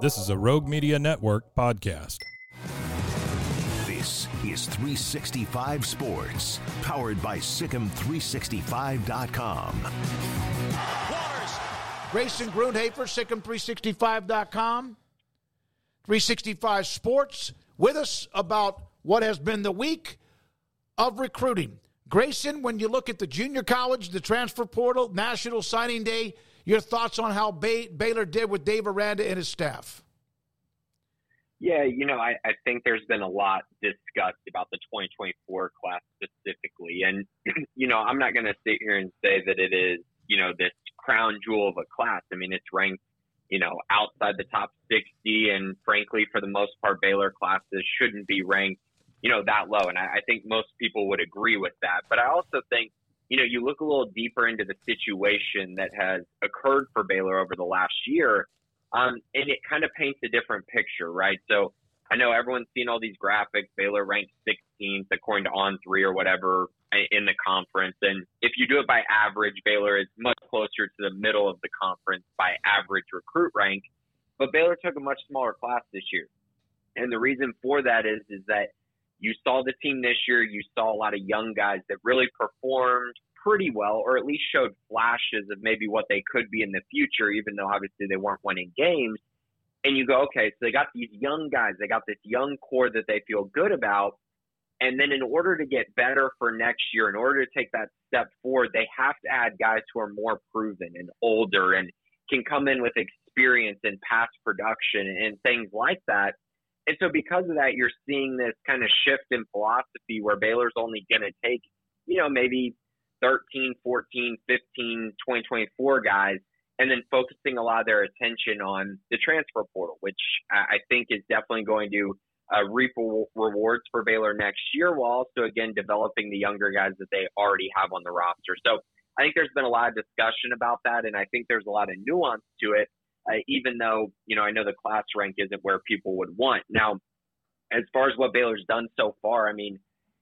This is a Rogue Media Network podcast. This is 365 Sports, powered by SicEm365.com. Waters, Grayson Grundhoefer, SicEm365.com. 365 Sports with us about what has been the week of recruiting. Grayson, when you look at the junior college, the transfer portal, National Signing Day, your thoughts on how Bay- Baylor did with Dave Aranda and his staff? Yeah, you know, I, I think there's been a lot discussed about the 2024 class specifically. And, you know, I'm not going to sit here and say that it is, you know, this crown jewel of a class. I mean, it's ranked, you know, outside the top 60. And frankly, for the most part, Baylor classes shouldn't be ranked, you know, that low. And I, I think most people would agree with that. But I also think, you know, you look a little deeper into the situation that has occurred for Baylor over the last year um, and it kind of paints a different picture, right? So I know everyone's seen all these graphics. Baylor ranked 16th according to On3 or whatever in the conference. And if you do it by average, Baylor is much closer to the middle of the conference by average recruit rank. But Baylor took a much smaller class this year. And the reason for that is, is that you saw the team this year. You saw a lot of young guys that really performed pretty well, or at least showed flashes of maybe what they could be in the future, even though obviously they weren't winning games. And you go, okay, so they got these young guys, they got this young core that they feel good about. And then in order to get better for next year, in order to take that step forward, they have to add guys who are more proven and older and can come in with experience and past production and things like that. And so because of that, you're seeing this kind of shift in philosophy where Baylor's only going to take, you know, maybe 13, 14, 15, 2024 guys, and then focusing a lot of their attention on the transfer portal, which I think is definitely going to uh, reap rewards for Baylor next year, while also again developing the younger guys that they already have on the roster. So I think there's been a lot of discussion about that, and I think there's a lot of nuance to it. Uh, even though you know I know the class rank isn't where people would want. Now, as far as what Baylor's done so far, I mean,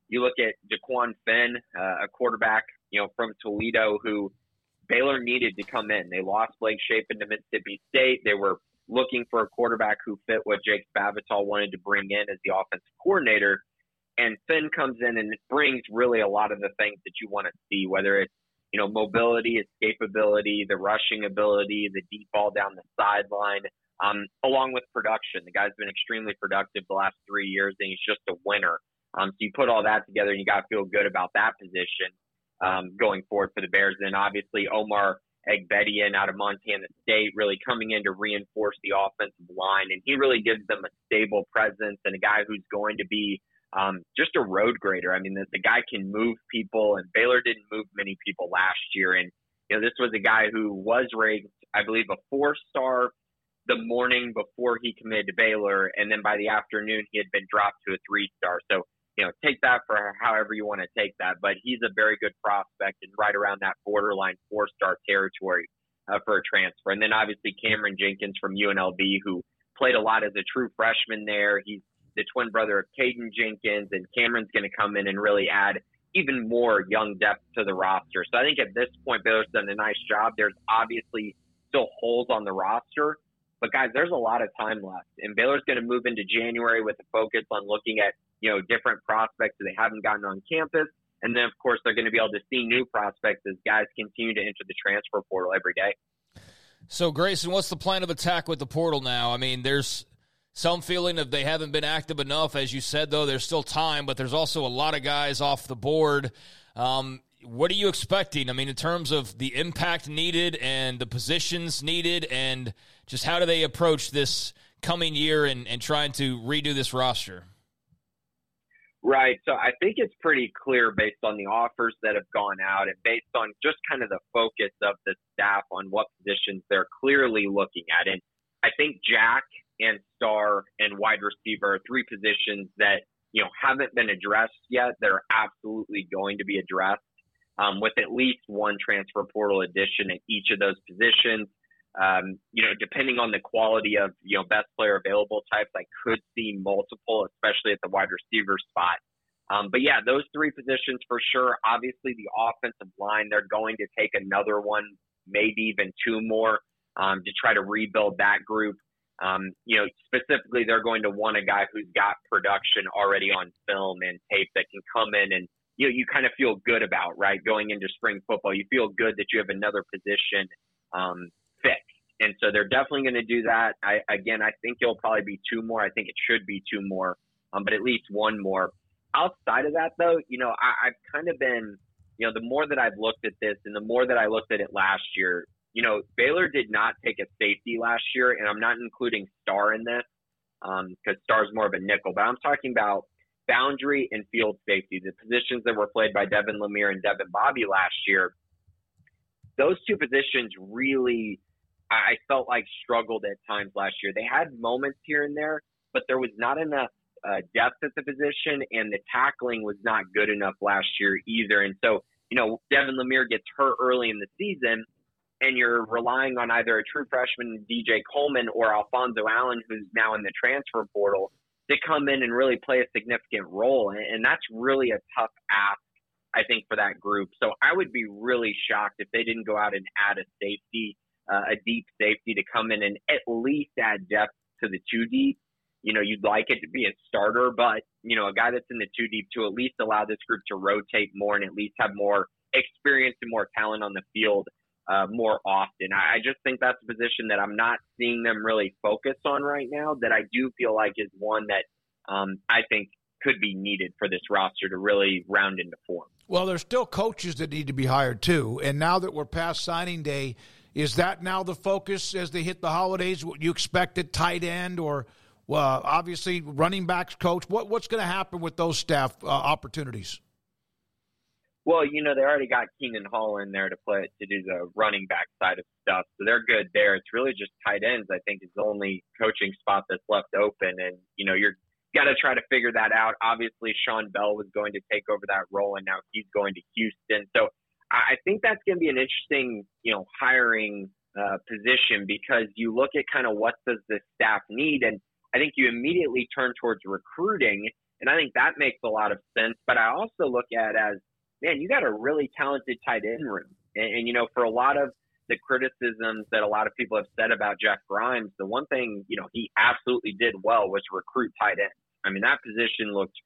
you look at Dequan Finn, uh, a quarterback you know, from Toledo who Baylor needed to come in. They lost Blake Shapen to Mississippi State. They were looking for a quarterback who fit what Jake Spavital wanted to bring in as the offensive coordinator. And Finn comes in and brings really a lot of the things that you want to see, whether it's, you know, mobility, escapability, the rushing ability, the deep ball down the sideline, um, along with production. The guy's been extremely productive the last three years, and he's just a winner. Um, so you put all that together, and you got to feel good about that position um, going forward for the Bears. And obviously, Omar Aigbedion out of Montana State really coming in to reinforce the offensive line. And he really gives them a stable presence and a guy who's going to be um, just a road grader. I mean, the, the guy can move people, and Baylor didn't move many people last year. And, you know, this was a guy who was ranked, I believe, a four star the morning before he committed to Baylor. And then by the afternoon, he had been dropped to a three star. So you know, take that for however you want to take that. But he's a very good prospect and right around that borderline four star territory. uh, for a transfer. And then obviously Cameron Jenkins from UNLV, who played a lot as a true freshman there. He's the twin brother of Caden Jenkins, and Cameron's going to come in and really add even more young depth to the roster. So I think at this point, Baylor's done a nice job. There's obviously still holes on the roster, but guys, there's a lot of time left, and Baylor's going to move into January with a focus on looking at you know different prospects that they haven't gotten on campus, and then of course they're going to be able to see new prospects as guys continue to enter the transfer portal every day. So Grayson, what's the plan of attack with the portal now? I mean, there's some feeling of they haven't been active enough. As you said, though, there's still time, but there's also a lot of guys off the board. Um, what are you expecting? I mean, in terms of the impact needed and the positions needed, and just how do they approach this coming year and, and trying to redo this roster? Right. So I think it's pretty clear based on the offers that have gone out and based on just kind of the focus of the staff on what positions they're clearly looking at. And I think Jack and star and wide receiver three positions that, you know, haven't been addressed yet that are absolutely going to be addressed um, with at least one transfer portal addition at each of those positions. Um, you know, depending on the quality of, you know, best player available types, I could see multiple, especially at the wide receiver spot. Um, but yeah, those three positions for sure. Obviously, the offensive line, they're going to take another one, maybe even two more um, to try to rebuild that group. Um, you know, specifically, they're going to want a guy who's got production already on film and tape that can come in and you know, you kind of feel good about, right? Going into spring football, you feel good that you have another position um, fixed. And so they're definitely going to do that. I, again, I think it'll probably be two more. I think it should be two more, um, but at least one more. Outside of that, though, you know, I, I've kind of been, you know, the more that I've looked at this and the more that I looked at it last year, you know, Baylor did not take a safety last year, and I'm not including Star in this because um, Star's more of a nickel, but I'm talking about boundary and field safety, the positions that were played by Devin Lemear and Devyn Bobby last year, those two positions really, I felt like struggled at times last year. They had moments here and there, but there was not enough uh, depth at the position, and the tackling was not good enough last year either. And so, you know, Devin Lemear gets hurt early in the season, and you're relying on either a true freshman DJ Coleman or Alfonso Allen, who's now in the transfer portal to come in and really play a significant role. And, that's really a tough ask, I think, for that group. So I would be really shocked if they didn't go out and add a safety, uh, a deep safety to come in and at least add depth to the two deep. You know, you'd like it to be a starter, but, you know, a guy that's in the two deep to at least allow this group to rotate more and at least have more experience and more talent on the field uh, more often. I, I just think that's a position that I'm not seeing them really focus on right now. That I do feel like is one that um, I think could be needed for this roster to really round into form. Well, there's still coaches that need to be hired too, and now that we're past signing day, is that now the focus as they hit the holidays? What you expect at tight end or? Well, obviously, running backs coach. What what's going to happen with those staff uh, opportunities? Well, you know, they already got Keenan Hall in there to play to do the running back side of stuff, so they're good there. It's really just tight ends. I think is the only coaching spot that's left open, and you know, you're got to try to figure that out. Obviously, Sean Bell was going to take over that role, and now he's going to Houston. So I think that's going to be an interesting, you know, hiring uh, position because you look at kind of what does the staff need, and I think you immediately turn towards recruiting, and I think that makes a lot of sense. But I also look at as man, you got a really talented tight end room. And, and, you know, for a lot of the criticisms that a lot of people have said about Jeff Grimes, the one thing, you know, he absolutely did well was recruit tight ends. I mean, that position looked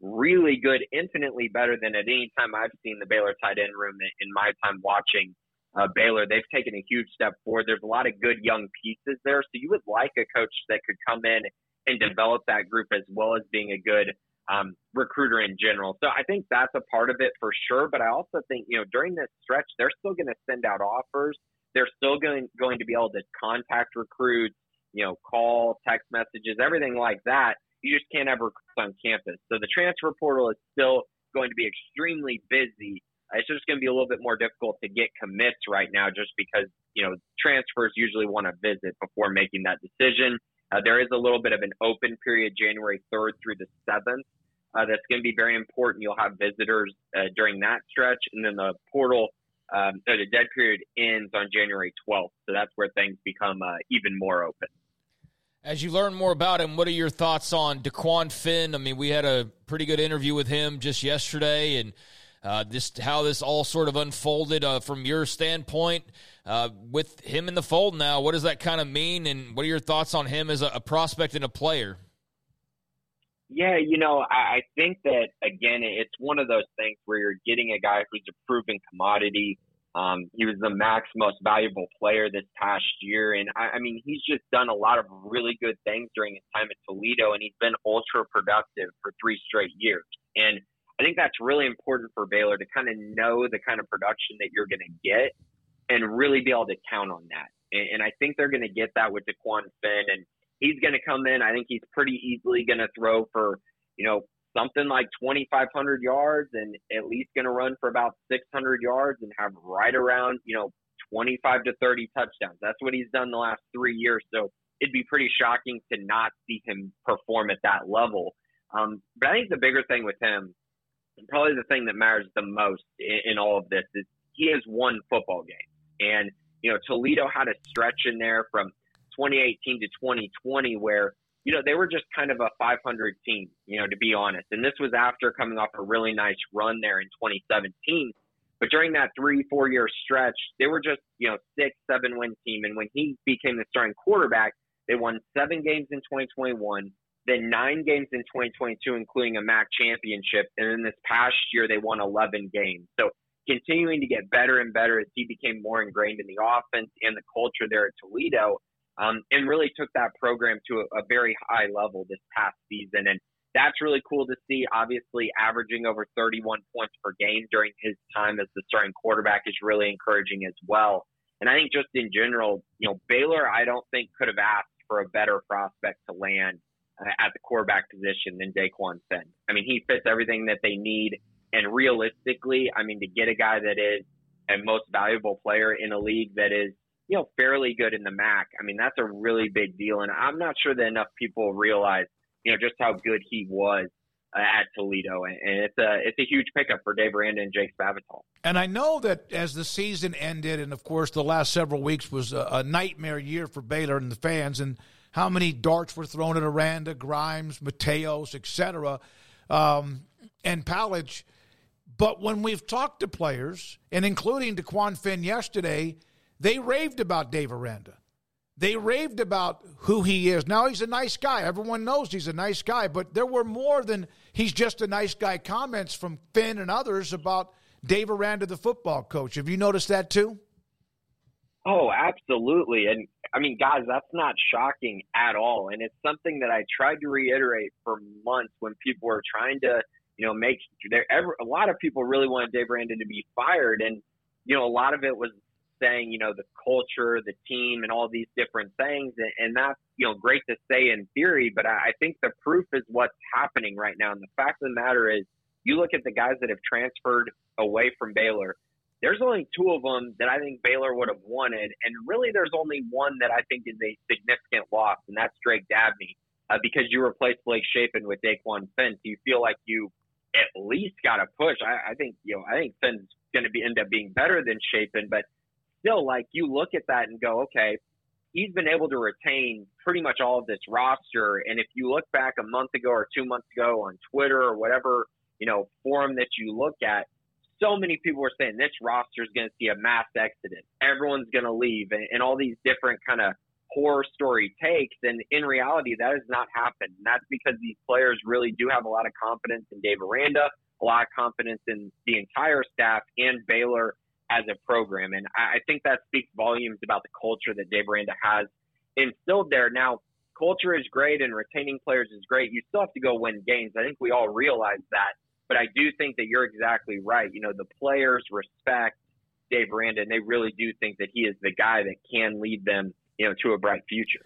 really good, infinitely better than at any time I've seen the Baylor tight end room in my time watching uh, Baylor. They've taken a huge step forward. There's a lot of good young pieces there. So you would like a coach that could come in and develop that group as well as being a good um, recruiter in general. So I think that's a part of it for sure. But I also think, you know, during this stretch, they're still going to send out offers. They're still going, going to be able to contact recruits, you know, call, text messages, everything like that. You just can't have recruits on campus. So the transfer portal is still going to be extremely busy. It's just going to be a little bit more difficult to get commits right now just because, you know, transfers usually want to visit before making that decision. Uh, there is a little bit of an open period January 3rd through the 7th. Uh, that's going to be very important. You'll have visitors uh, during that stretch, and then the portal um, so the dead period ends on January 12th. So that's where things become uh, even more open. As you learn more about him, what are your thoughts on Dequan Finn? I mean, we had a pretty good interview with him just yesterday, and uh, just how this all sort of unfolded uh, from your standpoint uh, with him in the fold now. What does that kind of mean, and what are your thoughts on him as a, a prospect and a player? Yeah, you know, I, I think that again, it's one of those things where you're getting a guy who's a proven commodity. Um, he was the MAC most valuable player this past year, and I, I mean, he's just done a lot of really good things during his time at Toledo, and he's been ultra productive for three straight years. And I think that's really important for Baylor to kind of know the kind of production that you're going to get, and really be able to count on that. And, and I think they're going to get that with Dequan Finn, and he's going to come in. I think he's pretty easily going to throw for, you know, something like 2,500 yards and at least going to run for about 600 yards and have right around, you know, 25 to 30 touchdowns. That's what he's done the last three years. So it'd be pretty shocking to not see him perform at that level. Um, but I think the bigger thing with him, probably the thing that matters the most in, in all of this, is he has won football games. And, you know, Toledo had a stretch in there from 2018 to 2020 where you know they were just kind of a 500 team you know to be honest. And this was after coming off a really nice run there in 2017 but during that three four year stretch they were just you know six seven win team. And when he became the starting quarterback they won seven games in 2021 then nine games in 2022 including a mac championship. And then this past year they won 11 games. So continuing to get better and better as he became more ingrained in the offense and the culture there at toledo um, and really took that program to a, a very high level this past season. And that's really cool to see. Obviously, averaging over 31 points per game during his time as the starting quarterback is really encouraging as well. And I think just in general, you know, Baylor, I don't think could have asked for a better prospect to land uh, at the quarterback position than Dequan Finn. I mean, he fits everything that they need. And realistically, I mean, to get a guy that is a most valuable player in a league that is you know, fairly good in the MAC. I mean, that's a really big deal, and I'm not sure that enough people realize, you know, just how good he was uh, at Toledo, and, it's a it's a huge pickup for Dave Aranda and Jake Spavital. And I know that as the season ended, and of course the last several weeks was a, a nightmare year for Baylor and the fans, and how many darts were thrown at Aranda, Grimes, Mateos, etc., um, and Palage. But when we've talked to players, and including Dequan Finn yesterday they raved about Dave Aranda. They raved about who he is. Now he's a nice guy. Everyone knows he's a nice guy, but there were more than he's just a nice guy comments from Finn and others about Dave Aranda, the football coach. Have you noticed that too? Oh, absolutely. And I mean, guys, that's not shocking at all. And it's something that I tried to reiterate for months when people were trying to, you know, make there. ever A lot of people really wanted Dave Aranda to be fired, and you know, a lot of it was saying, you know, the culture, the team, and all these different things. And, and that's, you know, great to say in theory, but I, I think the proof is what's happening right now. And the fact of the matter is, you look at the guys that have transferred away from Baylor, there's only two of them that I think Baylor would have wanted. And really, there's only one that I think is a significant loss, and that's Drake Dabney. Uh, because you replaced Blake Shapen with Dequan Finn, so you feel like you at least got a push. I, I think you know I think Finn's going to be end up being better than Shapen, but still, like you look at that and go, okay, he's been able to retain pretty much all of this roster. And if you look back a month ago or two months ago on Twitter or whatever, you know, forum that you look at, so many people were saying this roster is going to see a mass exodus. Everyone's going to leave and, and all these different kind of horror story takes. And in reality, that has not happened. And that's because these players really do have a lot of confidence in Dave Aranda, a lot of confidence in the entire staff and Baylor as a program. And I, I think that speaks volumes about the culture that Dave Aranda has instilled there. Now, culture is great and retaining players is great. You still have to go win games. I think we all realize that. But I do think that you're exactly right. You know, the players respect Dave Aranda, and they really do think that he is the guy that can lead them, you know, to a bright future.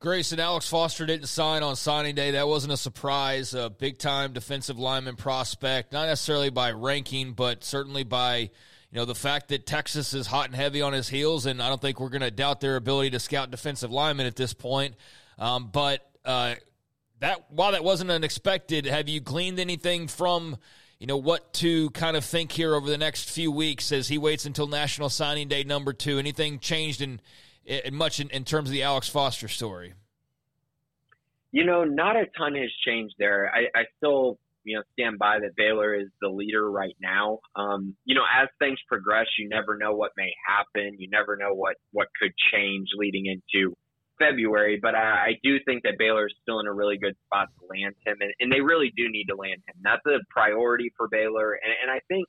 Grayson Alex Foster didn't sign on signing day. That wasn't a surprise. A big time defensive lineman prospect, not necessarily by ranking, but certainly by you know, the fact that Texas is hot and heavy on his heels, and I don't think we're going to doubt their ability to scout defensive linemen at this point. Um, but uh, that while that wasn't unexpected, have you gleaned anything from you know, what to kind of think here over the next few weeks as he waits until National Signing Day number two. Anything changed in, in much in, in terms of the Alex Foster story? You know, not a ton has changed there. I, I still, you know, stand by that Baylor is the leader right now. Um, you know, as things progress, you never know what may happen. You never know what what could change leading into February, but I, I do think that Baylor is still in a really good spot to land him, and, and they really do need to land him. That's a priority for Baylor, and, and I think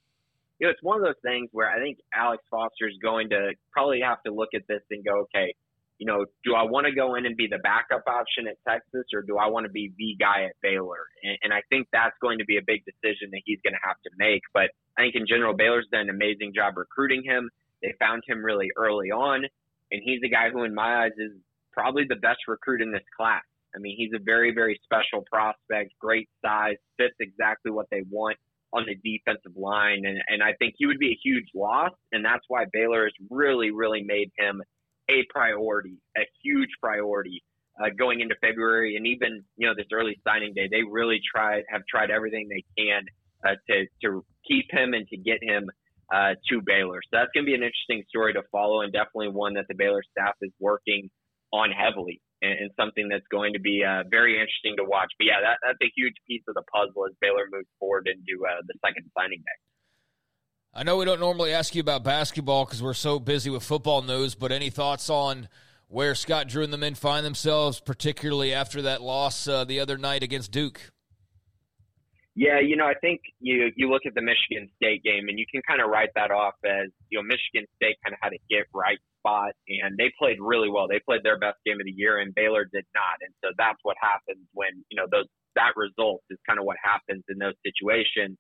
you know it's one of those things where I think Alex Foster is going to probably have to look at this and go, okay, you know, do I want to go in and be the backup option at Texas, or do I want to be the guy at Baylor? And, and I think that's going to be a big decision that he's going to have to make. But I think in general, Baylor's done an amazing job recruiting him. They found him really early on, and he's a guy who, in my eyes, is probably the best recruit in this class. I mean, he's a very, very special prospect, great size, fits exactly what they want on the defensive line. And, and I think he would be a huge loss. And that's why Baylor has really, really made him a priority, a huge priority uh, going into February. And even, you know, this early signing day, they really tried, have tried everything they can uh, to, to keep him and to get him uh, to Baylor. So that's going to be an interesting story to follow and definitely one that the Baylor staff is working on heavily and, and something that's going to be uh, very interesting to watch. But yeah, that, that's a huge piece of the puzzle as Baylor moves forward into uh, the second signing day. I know we don't normally ask you about basketball because we're so busy with football news, but any thoughts on where Scott Drew and the men find themselves, particularly after that loss uh, the other night against Duke? Yeah, you know, I think you you look at the Michigan State game and you can kind of write that off as you know Michigan State kind of had a get right spot, and they played really well. They played their best game of the year, and Baylor did not. And so that's what happens when you know those that result is kind of what happens in those situations.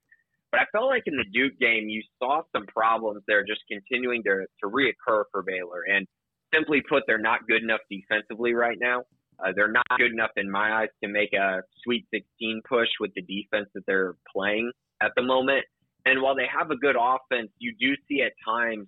But I felt like in the Duke game, you saw some problems there just continuing to to reoccur for Baylor. And simply put, they're not good enough defensively right now. Uh, they're not good enough in my eyes to make a Sweet 16 push with the defense that they're playing at the moment. And while they have a good offense, you do see at times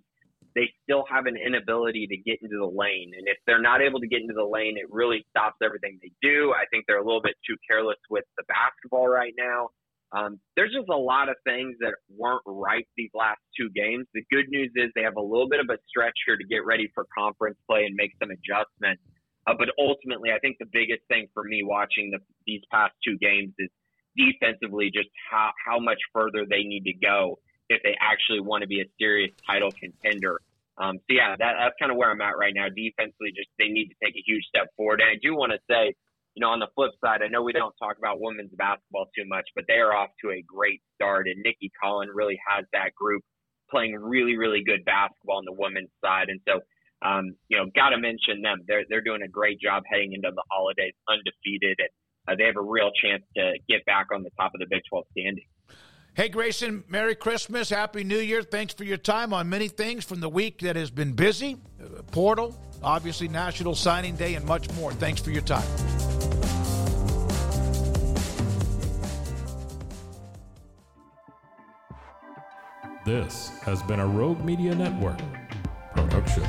they still have an inability to get into the lane. And if they're not able to get into the lane, it really stops everything they do. I think they're a little bit too careless with the basketball right now. Um, there's just a lot of things that weren't right these last two games. The good news is they have a little bit of a stretch here to get ready for conference play and make some adjustments. Uh, but ultimately, I think the biggest thing for me watching the, these past two games is defensively just how, how much further they need to go if they actually want to be a serious title contender. Um, so yeah, that, that's kind of where I'm at right now. Defensively, just they need to take a huge step forward. And I do want to say, you know, on the flip side, I know we don't talk about women's basketball too much, but they are off to a great start. And Nikki Collen really has that group playing really, really good basketball on the women's side. And so, um, you know, got to mention them. They're they're doing a great job heading into the holidays undefeated, and uh, they have a real chance to get back on the top of the Big 12 standing. Hey, Grayson, Merry Christmas, Happy New Year. Thanks for your time on many things from the week that has been busy. Uh, portal, obviously, National Signing Day, and much more. Thanks for your time. This has been a Rogue Media Network production.